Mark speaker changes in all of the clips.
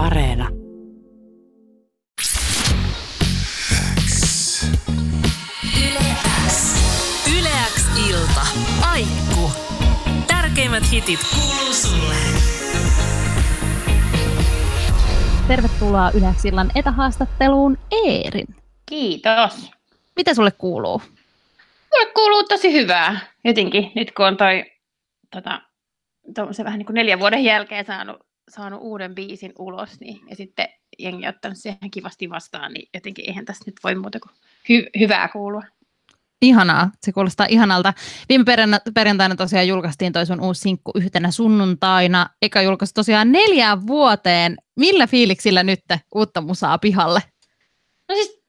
Speaker 1: Areena.
Speaker 2: Yleäks ilta. Aikku. Tärkeimmät hitit kuuluu sulle.
Speaker 3: Tervetuloa Yleäksillan etähaastatteluun Eerin.
Speaker 4: Kiitos.
Speaker 3: Mitä sulle kuuluu?
Speaker 4: Mulle kuuluu tosi hyvää. Jotenkin nyt kun on toi tota, se vähän niin kuin neljän vuoden jälkeen saanut, saanut uuden biisin ulos, niin, ja sitten jengi ottanut siihen kivasti vastaan, niin jotenkin eihän tässä nyt voi muuta kuin hy- hyvää kuulua.
Speaker 3: Ihanaa, se kuulostaa ihanalta. Viime perjantaina tosiaan julkaistiin toi sun uusi sinkku yhtenä sunnuntaina, eikä julkaistu tosiaan neljään vuoteen. Millä fiiliksillä nyt uutta musaa pihalle?
Speaker 4: No siis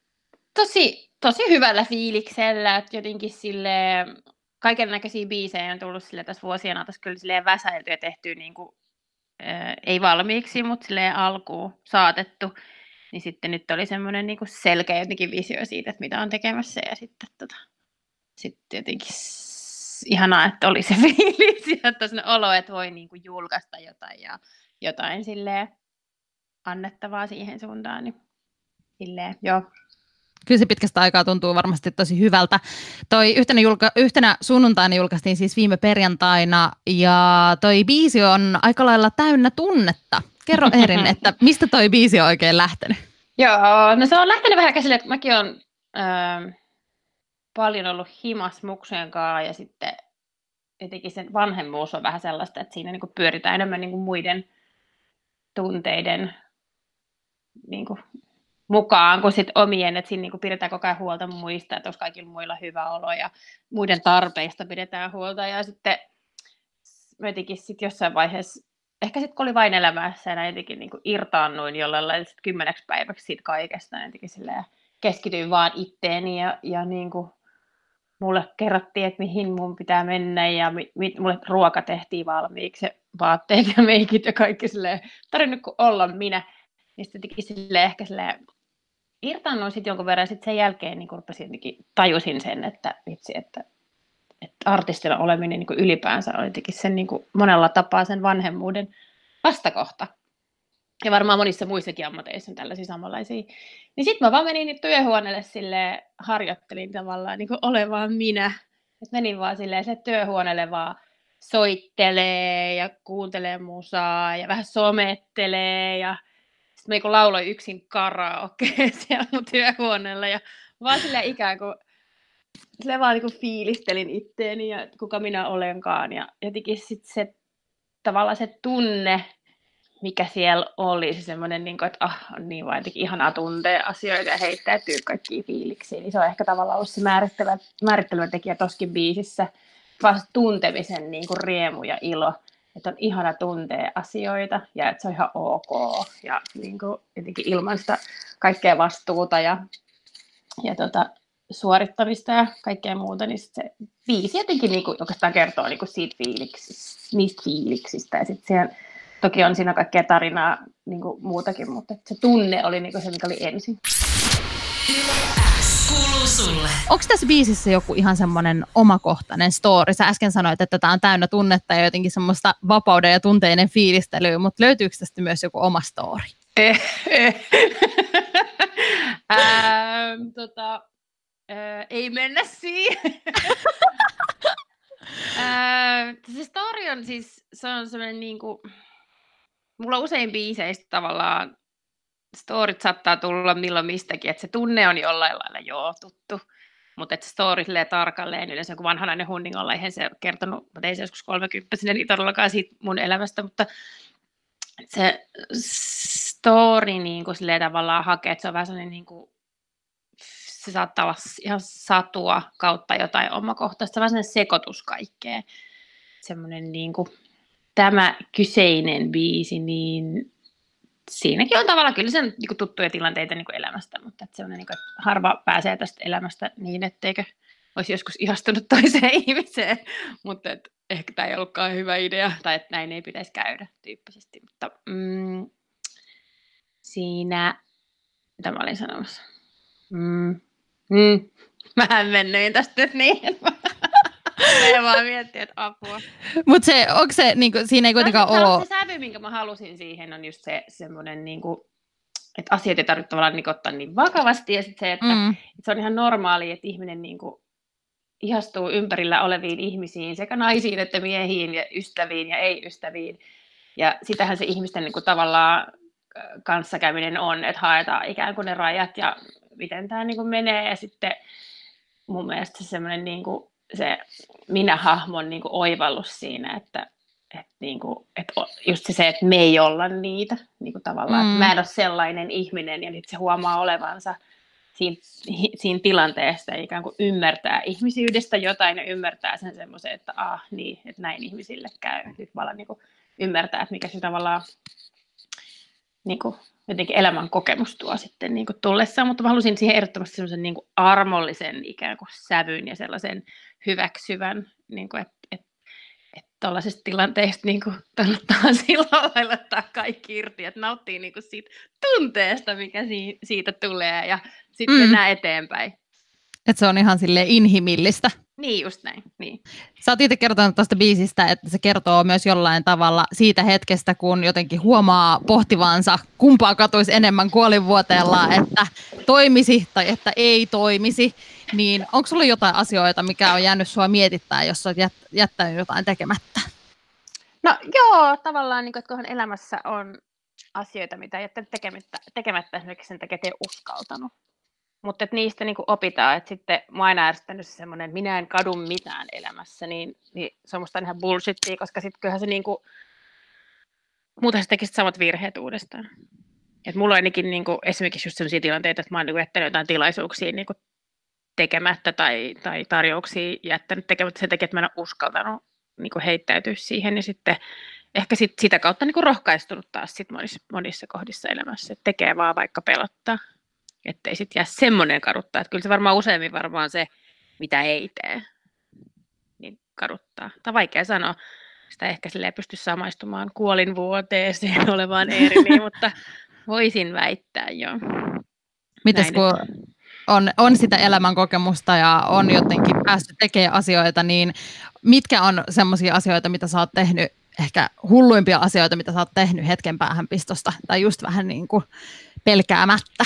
Speaker 4: tosi, tosi hyvällä fiiliksellä, että jotenkin sille kaiken näköisiä biisejä on tullut sille tässä vuosien ajan kyllä silleen väsäilty ja tehty niin kuin, ei valmiiksi, mutta silleen alkuun saatettu. Niin sitten nyt oli semmoinen niin selkeä jotenkin visio siitä, että mitä on tekemässä ja sitten tota, sitten jotenkin ihanaa, että oli se fiilis ja että olo, että voi niin kuin julkaista jotain ja jotain silleen annettavaa siihen suuntaan. Niin silleen, joo,
Speaker 3: kyllä se pitkästä aikaa tuntuu varmasti tosi hyvältä. Toi yhtenä, julka, yhtenä sunnuntaina julkaistiin siis viime perjantaina ja toi biisi on aika lailla täynnä tunnetta. Kerro Erin, että mistä toi biisi on oikein lähtenyt?
Speaker 4: Joo, no se on lähtenyt vähän käsille, että mäkin olen äh, paljon ollut himas muksujen kanssa ja sitten jotenkin sen vanhemmuus on vähän sellaista, että siinä niin pyöritään enemmän niin muiden tunteiden niin kuin mukaan kuin sit omien, että siinä niinku pidetään koko ajan huolta muista, että olisi kaikilla muilla hyvä olo ja muiden tarpeista pidetään huolta ja sitten mä jotenkin sit jossain vaiheessa, ehkä sitten kun oli vain elämässä ja jotenkin niinku irtaannuin jollain lailla sit kymmeneksi päiväksi siitä kaikesta, ja jotenkin silleen keskityin vaan itteeni ja, ja niinku mulle kerrottiin, että mihin mun pitää mennä ja mi, mi, mulle ruoka tehtiin valmiiksi, vaatteet ja meikit ja kaikki silleen, tarvinnut kuin olla minä. Niin sitten jotenkin silleen, ehkä silleen irtaannuin sitten jonkun verran, sitten sen jälkeen niin rupesin tajusin sen, että vitsi, että, että artistina oleminen niin ylipäänsä on jotenkin sen niin monella tapaa sen vanhemmuuden vastakohta. Ja varmaan monissa muissakin ammateissa on tällaisia samanlaisia. Niin sitten mä vaan menin työhuoneelle sille harjoittelin tavallaan niin olemaan minä. Et menin vaan silleen se työhuoneelle vaan soittelee ja kuuntelee musaa ja vähän somettelee ja sitten mä niin lauloin yksin karaoke siellä mun työhuoneella ja vaan sille ikään kuin sille vaan niin kuin fiilistelin itteeni ja kuka minä olenkaan. Ja jotenkin sitten se tavallaan se tunne, mikä siellä oli, se semmoinen, niin että ah, on niin vaan jotenkin ihanaa tuntea asioita ja heittäytyy kaikki fiiliksiä, niin se on ehkä tavallaan ollut se määrittelevä, määrittelevä tekijä toskin biisissä, vaan se tuntemisen niin kuin riemu ja ilo että on ihana tuntea asioita ja että se on ihan ok. Ja niin kuin, jotenkin ilman sitä kaikkea vastuuta ja, ja tota, suorittamista ja kaikkea muuta, niin se viisi jotenkin niin kuin, oikeastaan kertoo niin kuin siitä fiiliksistä, niistä fiiliksistä. Ja sitten siellä toki on siinä kaikkea tarinaa niin kuin muutakin, mutta se tunne oli niin kuin se, mikä oli ensin
Speaker 2: kuuluu sulle.
Speaker 3: Onko tässä biisissä joku ihan semmoinen omakohtainen story? Sä äsken sanoit, että tämä on täynnä tunnetta ja jotenkin semmoista vapauden ja tunteiden fiilistelyä, mutta löytyykö tästä myös joku oma story?
Speaker 4: Eh, eh. ähm, tota, äh, ei mennä siihen. äh, se story on siis, se on semmoinen niinku, mulla usein biiseistä tavallaan storit saattaa tulla milloin mistäkin, että se tunne on jollain lailla joo tuttu, mutta että story tarkalleen yleensä kun vanhanainen hunningolla, eihän se kertonut, mä tein se joskus 30 niin todellakaan siitä mun elämästä, mutta se story niin kuin silleen tavallaan hakee, että se on vähän sellainen niin kuin, se saattaa olla ihan satua kautta jotain omakohtaista, vähän sellainen sekoitus kaikkea. Semmoinen niin kuin, tämä kyseinen biisi, niin siinäkin on tavallaan kyllä sen niin tuttuja tilanteita niin elämästä, mutta että niin kuin, että harva pääsee tästä elämästä niin, etteikö olisi joskus ihastunut toiseen ihmiseen, mutta että ehkä tämä ei ollutkaan hyvä idea, tai että näin ei pitäisi käydä tyyppisesti. Mutta mm, siinä, mitä mä olin sanomassa? Mm, mm, mähän mennyin tästä nyt niin. Me vaan miettiä, että apua.
Speaker 3: Mutta se, onko se, niinku, siinä ei kuitenkaan
Speaker 4: on
Speaker 3: ole...
Speaker 4: se sävy, minkä mä halusin siihen, on just se semmoinen, niin kuin, että asiat ei tarvitse tavallaan niin ottaa niin vakavasti. Ja sitten se, että,
Speaker 3: Mm,
Speaker 4: että se on ihan normaali, että ihminen niin kuin, ihastuu ympärillä oleviin ihmisiin, sekä naisiin että miehiin ja ystäviin ja ei-ystäviin. Ja sitähän se ihmisten niin kuin, tavallaan äh, kanssakäyminen on, että haetaan ikään kuin ne rajat ja miten tämä niin kuin, menee. Ja sitten mun mielestä se semmoinen niin kuin, se minä-hahmon niin kuin, oivallus siinä, että että niin kuin, että just se, että me ei olla niitä niin kuin tavallaan,
Speaker 3: Mm.
Speaker 4: että mä en ole sellainen ihminen ja nyt se huomaa olevansa siinä, siinä tilanteessa ja ikään kuin ymmärtää ihmisyydestä jotain ja ymmärtää sen semmoisen, että ah niin, että näin ihmisille käy. Sitten tavallaan niin kuin ymmärtää, että mikä se tavallaan niin kuin jotenkin elämän kokemus tuo sitten niin kuin tullessaan, mutta mä halusin siihen ehdottomasti semmoisen niin kuin armollisen ikään kuin sävyn ja sellaisen hyväksyvän, niin kuin, että, että, että tuollaisesta tilanteesta niin kuin, kannattaa sillä lailla ottaa kaikki irti, että nauttii niin kuin siitä tunteesta, mikä si- siitä tulee ja sitten
Speaker 3: Mm.
Speaker 4: mennään eteenpäin.
Speaker 3: että se on ihan sille inhimillistä.
Speaker 4: Niin, just näin. Niin.
Speaker 3: Sä oot itse kertonut tuosta biisistä, että se kertoo myös jollain tavalla siitä hetkestä, kun jotenkin huomaa pohtivansa, kumpaa katuisi enemmän kuolinvuoteella, että toimisi tai että ei toimisi. Niin onko sulla jotain asioita, mikä on jäänyt sua mietittää, jos oot jät- jättänyt jotain tekemättä?
Speaker 4: No joo, tavallaan, niin kuin, että kunhan elämässä on asioita, mitä jättänyt tekemättä, tekemättä esimerkiksi sen takia, että ei uskaltanut. Mutta niistä niin opitaan, että sitten mä aina ärsyttänyt se semmoinen, että minä en kadu mitään elämässä, niin, niin se on musta ihan bullshittia, koska sitten kyllähän se niin kuin, muuten se tekisi samat virheet uudestaan. Et mulla on ainakin niin kuin, esimerkiksi just sellaisia tilanteita, että mä oon niin jättänyt jotain tilaisuuksia niin kuin, tekemättä tai, tai tarjouksia jättänyt tekemättä sen takia, että mä en ole uskaltanut niin kuin, heittäytyä siihen, ja sitten ehkä sit sitä kautta niin kuin rohkaistunut taas sit monissa, monissa kohdissa elämässä, että tekee vaan vaikka pelottaa, ettei sitten jää semmoinen kaduttaa, että kyllä se varmaan useimmin varmaan se, mitä ei tee, niin kaduttaa. On vaikea sanoa, sitä ehkä sille pysty samaistumaan kuolinvuoteeseen olevaan Eeriniin, mutta voisin väittää jo. Näin
Speaker 3: kun on, on sitä elämänkokemusta ja on jotenkin päässyt tekemään asioita, niin mitkä on semmoisia asioita, mitä sä oot tehnyt, ehkä hulluimpia asioita, mitä sä oot tehnyt hetken päähän pistosta, tai just vähän niin kuin pelkäämättä?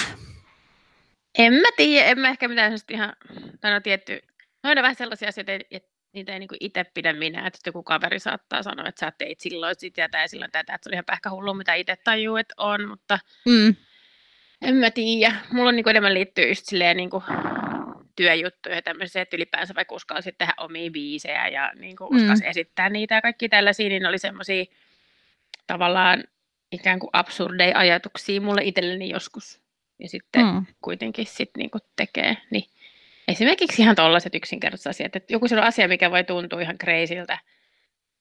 Speaker 4: En mä tiedä, en mä ehkä mitään ihan, tai no tietty, no aina vähän sellaisia asioita, että niitä ei niinku itse pidä minä, että joku kaveri saattaa sanoa, että sä teit silloin sitä ja silloin tätä, että se on ihan pähkähullu, mitä itse tajuu, että on, mutta
Speaker 3: Mm.
Speaker 4: En mä tiedä. Mulla on niinku enemmän liittyy just silleen niinku työjuttuja ja tämmöisiä, että ylipäänsä vaikka uskalsi tehdä omia biisejä ja niinku
Speaker 3: Mm.
Speaker 4: uskalsi esittää niitä ja kaikki tällaisia, niin ne oli semmoisia tavallaan ikään kuin absurdeja ajatuksia mulle itselleni joskus. Ja sitten
Speaker 3: Mm.
Speaker 4: kuitenkin sit niinku tekee. Niin esimerkiksi ihan tollaiset yksinkertaiset asiat, että joku sellainen asia, mikä voi tuntua ihan kreisiltä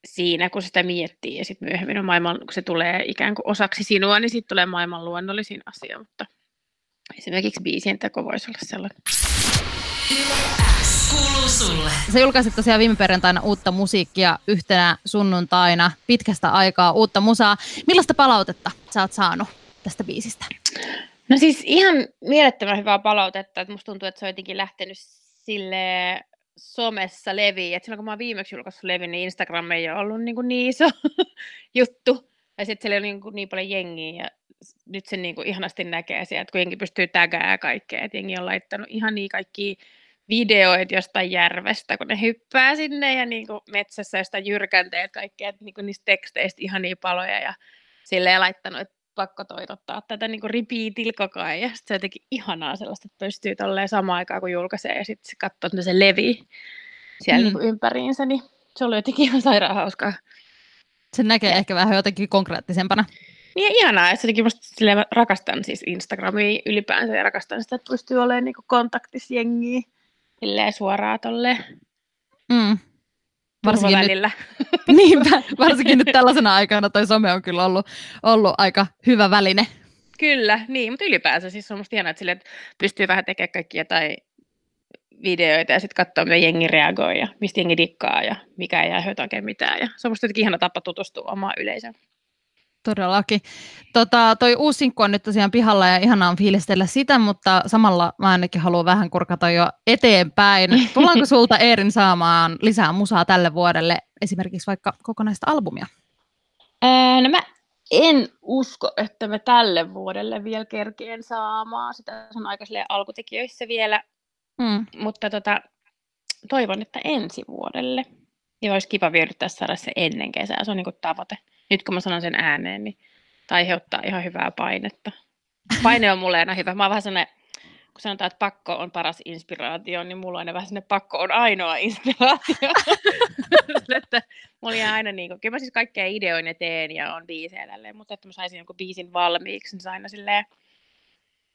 Speaker 4: siinä, kun sitä miettii ja sitten myöhemmin on maailman, kun se tulee ikään kuin osaksi sinua, niin sitten tulee maailman luonnollisin asia, mutta esimerkiksi biisien teko voisi olla sellainen.
Speaker 3: Sä julkaisit tosiaan viime perjantaina uutta musiikkia yhtenä sunnuntaina pitkästä aikaa uutta musaa. Millaista palautetta sä oot saanut tästä biisistä?
Speaker 4: No siis ihan mielettömän hyvää palautetta, että musta tuntuu, että se on jotenkin lähtenyt sille somessa leviin. Et silloin kun mä oon viimeksi julkaissut levin, niin Instagram ei ole ollut niin, kuin niin iso juttu. Ja sitten siellä oli niin, kuin niin paljon jengiä ja nyt se niin kuin ihanasti näkee sieltä, kun jengi pystyy tägää kaikkea. Et jengi on laittanut ihan niin kaikki videoita jostain järvestä, kun ne hyppää sinne ja niin kuin metsässä jostain jyrkänteet kaikkea, niin kuin niistä teksteistä ihan niin paloja ja silleen laittanut, että pakko toitottaa tätä niin repeatillä koko ajan. Ja sitten se on jotenkin ihanaa sellaista, että pystyy tolleen samaan aikaan kun julkaisee ja sitten se katsoo, että se levii siellä
Speaker 3: Mm.
Speaker 4: niin ympäriinsä, niin se oli jotenkin ihan sairaan hauskaa.
Speaker 3: Se näkee ehkä vähän jotenkin konkreettisempana.
Speaker 4: Niin ja ihanaa, että jotenkin musta rakastan siis Instagramia ylipäänsä ja rakastan sitä, että pystyy olemaan niin kontaktissa jengiä silleen suoraan tolleen
Speaker 3: Mm. Varsinkin nyt,
Speaker 4: turvavälillä.
Speaker 3: niinpä, varsinkin nyt tällaisena aikana toi some on kyllä ollut, ollut aika hyvä väline.
Speaker 4: Kyllä, niin, mutta ylipäänsä siis on musta ihanaa, että, silleen, että pystyy vähän tekemään kaikkia jotain videoita ja sitten katsoa, mitä jengi reagoi ja mistä jengi dikkaa ja mikä ei jää oikein mitään. Ja se on musta jotenkin ihana tapa tutustua omaan yleisöön.
Speaker 3: Todellakin. Tota, toi uusi sinkku on nyt tosiaan pihalla ja ihanaa on fiilistellä sitä, mutta samalla mä ainakin haluan vähän kurkata jo eteenpäin. Tullaanko sulta Eerin saamaan lisää musaa tälle vuodelle, esimerkiksi vaikka kokonaista albumia?
Speaker 4: Ää, no mä en usko, että me tälle vuodelle vielä kerkeen saamaan. Sitä on aika alkutekijöissä vielä, mm. mutta tota, toivon, että ensi vuodelle. Ja olisi kiva vyöryttää saada se ennen kesää, se on niin tavoite. Nyt kun mä sanon sen ääneen, niin tämä aiheuttaa ihan hyvää painetta. Paine on mulle aina hyvä. Mä oon vähän sellainen, kun sanotaan, että pakko on paras inspiraatio, niin mulla on aina vähän sellainen pakko on ainoa inspiraatio. että mulla jää aina niin kuin, kyllä mä siis kaikkea ideoin ja teen ja on biisejä tälleen, mutta että mä saisin jonkun biisin valmiiksi, niin se aina silleen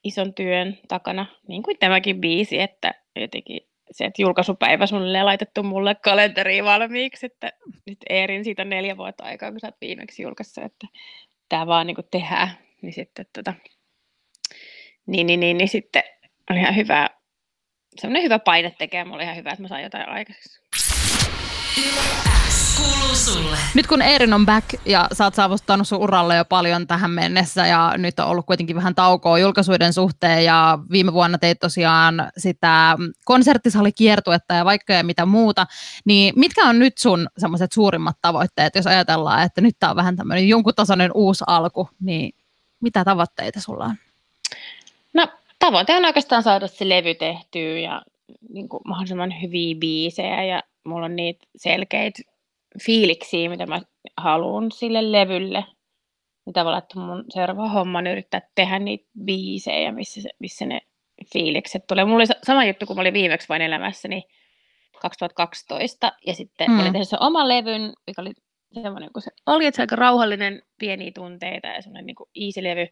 Speaker 4: ison työn takana, niin kuin tämäkin biisi, että jotenkin se, että julkaisupäivä suunnilleen laitettu mulle kalenteriin valmiiksi, että nyt Eerin siitä neljä vuotta aikaa, kun sä oot viimeksi julkaissut, että tämä vaan niin tehdään, niin sitten tota, niin, niin, niin, niin sitten on ihan hyvä, semmoinen hyvä paine tekee mulle ihan hyvä, että mä saan jotain aikaiseksi.
Speaker 3: Nyt kun Eerin on back ja sä oot saavuttanut sun uralle jo paljon tähän mennessä ja nyt on ollut kuitenkin vähän taukoa julkaisuiden suhteen ja viime vuonna teit tosiaan sitä konserttisalikiertuetta ja vaikka ja mitä muuta, niin mitkä on nyt sun semmoiset suurimmat tavoitteet, jos ajatellaan, että nyt tää on vähän tämmöinen jonkun tasoinen uusi alku, niin mitä tavoitteita sulla on?
Speaker 4: No tavoite on oikeastaan saada se levy tehtyä ja niin kuin mahdollisimman hyviä biisejä ja mulla on niitä selkeitä fiiliksiä, mitä mä haluan sille levylle. Niin tavallaan, että mun seuraava homma on yrittää tehdä niitä biisejä, missä, missä ne fiilikset tulee. Mulla oli sama juttu, kun mä olin viimeksi vain elämässäni 2012, ja sitten mm. mä olin tehnyt sen oman levyn, mikä oli semmoinen, kun se oli, että se aika rauhallinen, pieniä tunteita ja semmoinen niin easy-levy.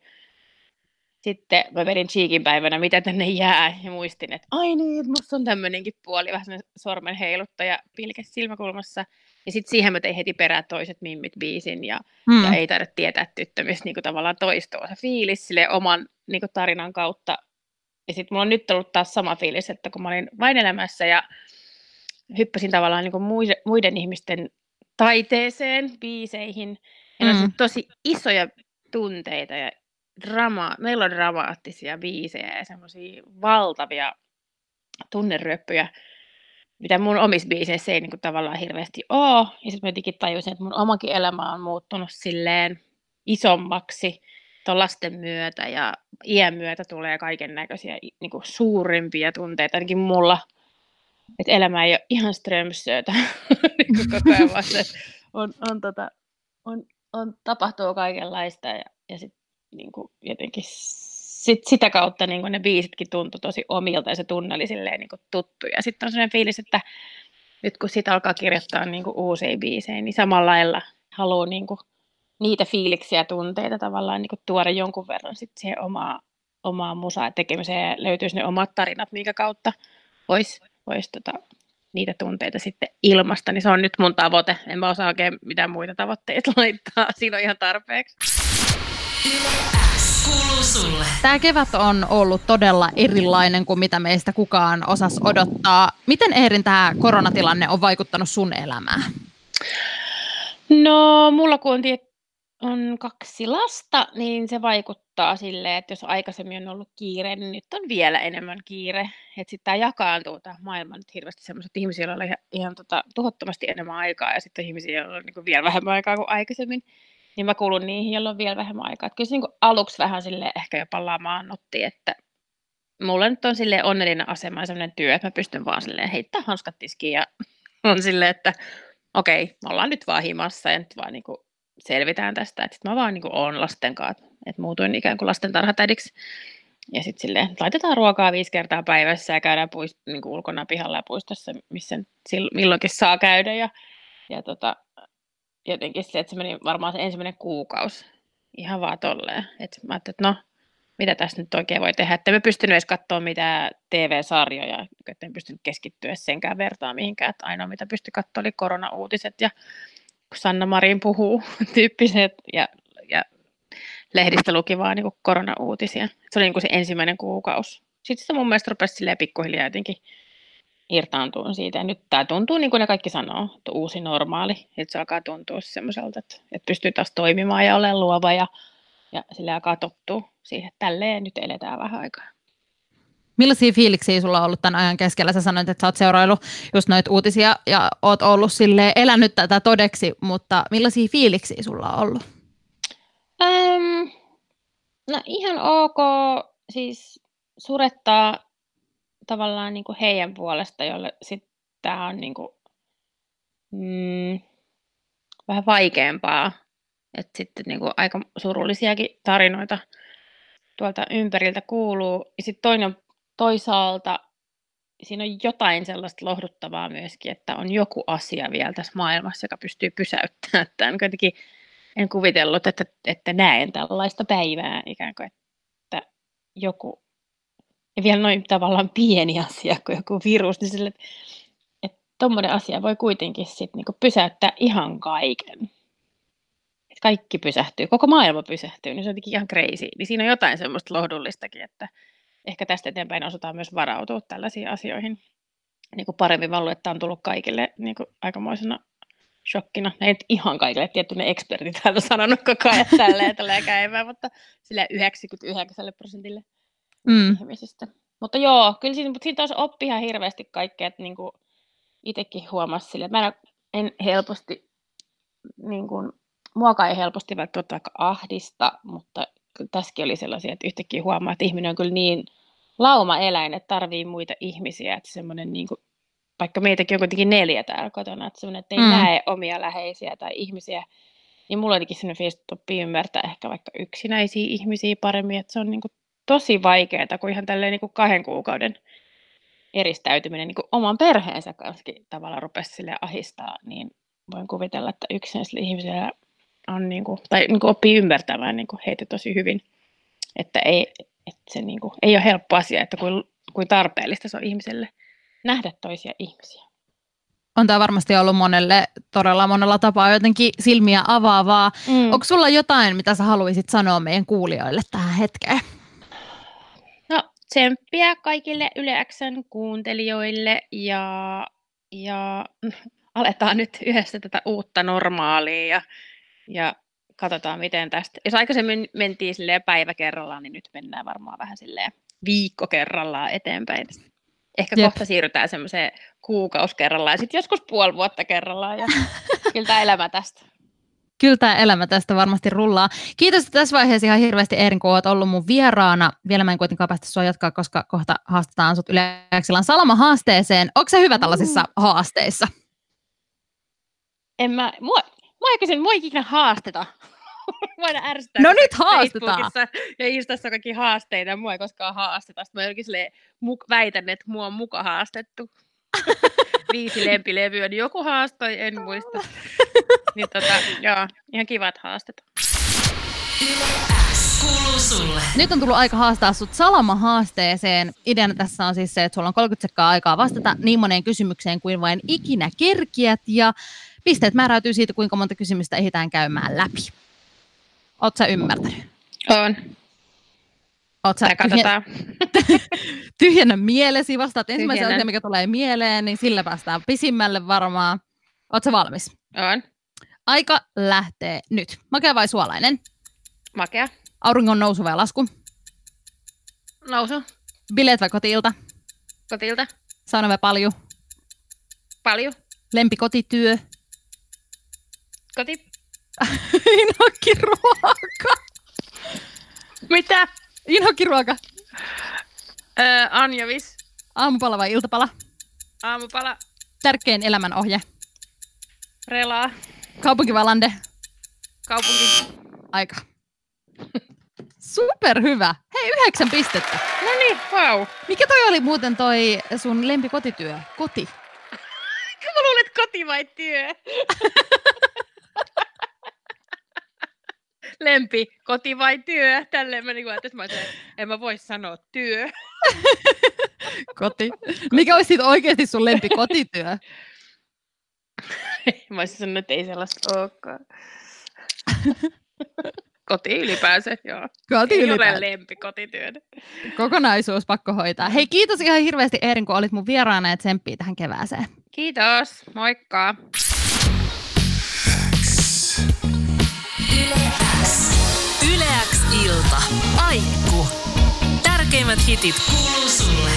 Speaker 4: Sitten mä vedin Cheekin päivänä, mitä tänne jää, ja muistin, että ai niin, musta on tämmöinenkin puoli, vähän semmoinen sormen heiluttaja pilke silmäkulmassa. Ja sitten siihen mä tein heti perään toiset mimmit biisin ja, mm. ja ei tarvitse tietää tyttö myös niin tavallaan toistuu se fiilis sille oman niin kuin tarinan kautta. Ja sitten mulla on nyt ollut taas sama fiilis, että kun mä olin vain elämässä ja hyppäsin tavallaan niin kuin muiden, muiden ihmisten taiteeseen, biiseihin. Ja mm. on tosi isoja tunteita ja drama, melodramaattisia biisejä ja semmoisia valtavia tunneryöppyjä mitä mun omissa biiseissä ei niin kuin, tavallaan hirveästi ole. Ja sitten mä jotenkin tajusin, että mun omakin elämä on muuttunut silleen isommaksi tuon lasten myötä ja iän myötä tulee kaiken näköisiä niin kuin, suurimpia tunteita, ainakin mulla. Että elämä ei ole ihan strömsöötä niin koko ajan, vaan se on, on, tota, on, on, tapahtuu kaikenlaista ja, ja sitten niin jotenkin sit sitä kautta niin ne biisitkin tuntui tosi omilta ja se tunne oli silleen niin tuttu. Ja sitten on sellainen fiilis, että nyt kun sitä alkaa kirjoittaa niin uusia biisejä, niin samalla lailla haluaa niin niitä fiiliksiä ja tunteita tavallaan niin tuoda jonkun verran sit siihen omaa, omaa musaa tekemiseen. Ja löytyisi ne omat tarinat, minkä kautta voisi vois tota, niitä tunteita sitten ilmasta, niin se on nyt mun tavoite. En mä osaa oikein mitään muita tavoitteita laittaa, siinä on ihan tarpeeksi
Speaker 3: sulle. Tämä kevät on ollut todella erilainen kuin mitä meistä kukaan osas odottaa. Miten Eerin tämä koronatilanne on vaikuttanut sun elämään?
Speaker 4: No, mulla kun on, tiet- on kaksi lasta, niin se vaikuttaa silleen, että jos aikaisemmin on ollut kiire, niin nyt on vielä enemmän kiire. Että sitten tämä jakaantuu tämä maailma nyt hirveästi sellaiset ihmisiä, joilla on ihan, ihan tota, tuhottomasti enemmän aikaa ja sitten ihmisiä, joilla on niin vielä vähemmän aikaa kuin aikaisemmin niin mä kuulun niihin, joilla on vielä vähemmän aikaa. Että kyllä se niin aluksi vähän sille ehkä jopa lamaannutti, että mulla nyt on sille onnellinen asema ja sellainen työ, että mä pystyn vaan silleen heittämään hanskat tiskiin ja on silleen, että okei, me ollaan nyt vaan himassa ja nyt vaan niin kuin selvitään tästä, että mä vaan niin kuin oon lasten kanssa, että muutuin ikään kuin lasten tarhatädiksi. Ja sitten silleen, laitetaan ruokaa viisi kertaa päivässä ja käydään puist- niin kuin ulkona pihalla ja puistossa, missä milloinkin saa käydä. Ja, ja tota, jotenkin se, että se meni varmaan se ensimmäinen kuukausi ihan vaan tolleen. Että mä ajattelin, että no, mitä tässä nyt oikein voi tehdä. Että me pystynyt edes katsoa mitään TV-sarjoja, että en pystynyt keskittyä senkään vertaan mihinkään. Että ainoa mitä pystyi katsoa oli korona-uutiset ja kun Sanna Marin puhuu tyyppiset ja, ja lehdistä luki vaan niin korona-uutisia. Se oli niin kuin se ensimmäinen kuukausi. Sitten se mun mielestä rupesi pikkuhiljaa jotenkin irtaantua siitä. Ja nyt tämä tuntuu, niin kuin ne kaikki sanoo, että uusi normaali. Että se alkaa tuntua semmoiselta, että, että pystyy taas toimimaan ja olemaan luova ja, ja sillä alkaa tottua siihen, että tälleen nyt eletään vähän aikaa.
Speaker 3: Millaisia fiiliksiä sulla on ollut tämän ajan keskellä? Sä sanoit, että sä oot seuraillut just noita uutisia ja oot ollut sille elänyt tätä todeksi, mutta millaisia fiiliksiä sulla on ollut?
Speaker 4: Ähm, no ihan ok, siis surettaa tavallaan niin kuin heidän puolesta, jolle sitten tämä on niin kuin, mm, vähän vaikeampaa. Että sitten niin kuin aika surullisiakin tarinoita tuolta ympäriltä kuuluu. Ja sitten toinen toisaalta siinä on jotain sellaista lohduttavaa myöskin, että on joku asia vielä tässä maailmassa, joka pystyy pysäyttämään tämän. Kuitenkin en kuvitellut, että, että näen tällaista päivää ikään kuin, että joku, ja vielä noin tavallaan pieni asia kuin joku virus, niin sille, että tuommoinen asia voi kuitenkin sit niinku pysäyttää ihan kaiken. Että kaikki pysähtyy, koko maailma pysähtyy, niin se on jotenkin ihan crazy. Niin siinä on jotain semmoista lohdullistakin, että ehkä tästä eteenpäin osataan myös varautua tällaisiin asioihin niin kuin paremmin. Mä että on tullut kaikille niin kuin aikamoisena shokkina. Ne ei ihan kaikille, tietty ne ekspertit on sanonut koko ajan tälleen, tälleen käymään, mutta sille 99 prosentille mm. ihmisistä. Mutta joo, kyllä siinä, mutta siinä taas oppii ihan hirveästi kaikkea, että niin kuin itsekin huomasi sille. Mä en helposti, niin kuin, muakaan ei helposti välttämättä vaikka ahdista, mutta tässäkin oli sellaisia, että yhtäkkiä huomaa, että ihminen on kyllä niin lauma-eläin, että tarvii muita ihmisiä, että semmoinen niin kuin, vaikka meitäkin on kuitenkin neljä täällä kotona, että semmoinen, että ei mm. näe omia läheisiä tai ihmisiä, niin mulla on jotenkin semmoinen fiilis, että oppii ymmärtää ehkä vaikka yksinäisiä ihmisiä paremmin, että se on niin kuin tosi vaikeaa, kun ihan tälleen niin kuin kahden kuukauden eristäytyminen niin kuin oman perheensä kanssa tavallaan rupesi sille ahistaa, niin voin kuvitella, että yksinäisillä ihmisillä on niin kuin, tai niin kuin oppii ymmärtämään niin kuin heitä tosi hyvin, että ei, että se niin kuin, ei ole helppo asia, että kuin, kuin tarpeellista se on ihmiselle nähdä toisia ihmisiä.
Speaker 3: On tämä varmasti ollut monelle todella monella tapaa jotenkin silmiä avaavaa. Mm. Onko sulla jotain, mitä sä haluaisit sanoa meidän kuulijoille tähän hetkeen?
Speaker 4: Tsemppiä kaikille Yle Xn kuuntelijoille ja, ja aletaan nyt yhdessä tätä uutta normaalia ja, ja katsotaan miten tästä. Jos aikaisemmin mentiin päivä kerrallaan, niin nyt mennään varmaan vähän silleen viikko kerrallaan eteenpäin. Ehkä Jep. kohta siirrytään semmoiseen kuukausi kerrallaan ja sitten joskus puoli vuotta kerrallaan ja kyllä tämä elämä tästä.
Speaker 3: Kyllä tämä elämä tästä varmasti rullaa. Kiitos tässä vaiheessa ihan hirveästi Eerin, kun olet ollut mun vieraana. Vielä mä en kuitenkaan päästä sua jatkaa, koska kohta haastetaan sut yleensä Salama-haasteeseen. Onko se hyvä tällaisissa mm. haasteissa?
Speaker 4: En mä, mua, mua ei kysyn, mua ei ikinä haasteta. Voidaan ärsyttää.
Speaker 3: No nyt haastetaan.
Speaker 4: ja Instassa kaikki haasteita, mua ei koskaan haasteta. Sitten mä jotenkin muk- väitän, että mua on muka haastettu. Viisi lempilevyä, niin joku haastoi, en muista. niin tota, joo, ihan kivat haastet.
Speaker 3: Nyt on tullut aika haastaa sut Salama-haasteeseen. Ideana tässä on siis se, että sulla on 30 sekkaa aikaa vastata niin moneen kysymykseen kuin vain ikinä kerkiät. Ja pisteet määräytyy siitä, kuinka monta kysymystä ehditään käymään läpi. Oletko ymmärtänyt?
Speaker 4: On.
Speaker 3: Oot sä tyhjä... tyhjennä mielesi, vastaat ensimmäisen asian, mikä tulee mieleen, niin sillä päästään pisimmälle varmaan. Oletko valmis?
Speaker 4: On.
Speaker 3: Aika lähtee nyt. Makea vai suolainen?
Speaker 4: Makea.
Speaker 3: Auringon nousu vai lasku?
Speaker 4: Nousu.
Speaker 3: Bileet vai kotiilta?
Speaker 4: Kotiilta.
Speaker 3: Sauna vai paljon?
Speaker 4: Paljon.
Speaker 3: Lempikotityö?
Speaker 4: Koti.
Speaker 3: Inhokkiruoka.
Speaker 4: Mitä?
Speaker 3: Inhokkiruoka.
Speaker 4: Öö, anjovis.
Speaker 3: Aamupala vai iltapala?
Speaker 4: Aamupala.
Speaker 3: Tärkein elämän ohje.
Speaker 4: Relaa.
Speaker 3: Kaupunki vai lande?
Speaker 4: Kaupunki.
Speaker 3: Aika. Super hyvä. Hei, yhdeksän pistettä.
Speaker 4: No niin, wow.
Speaker 3: Mikä toi oli muuten toi sun lempikotityö? Koti.
Speaker 4: Mä luulen, että koti vai työ. lempi, koti vai työ? Tälleen mä niinku että mä olisin, en mä voi sanoa työ.
Speaker 3: Koti. Mikä olisi oikeasti sun lempi kotityö?
Speaker 4: mä olisin sanonut, että ei sellaista olekaan. Koti ylipäänsä, joo.
Speaker 3: Koti
Speaker 4: Ei
Speaker 3: ylipäätään.
Speaker 4: ole lempikotityötä.
Speaker 3: Kokonaisuus pakko hoitaa. Hei, kiitos ihan hirveästi Eerin, kun olit mun vieraana ja tsemppii tähän kevääseen.
Speaker 4: Kiitos, moikka.
Speaker 2: Yle X ilta. Aikku. Tärkeimmät hitit kuuluu sulle.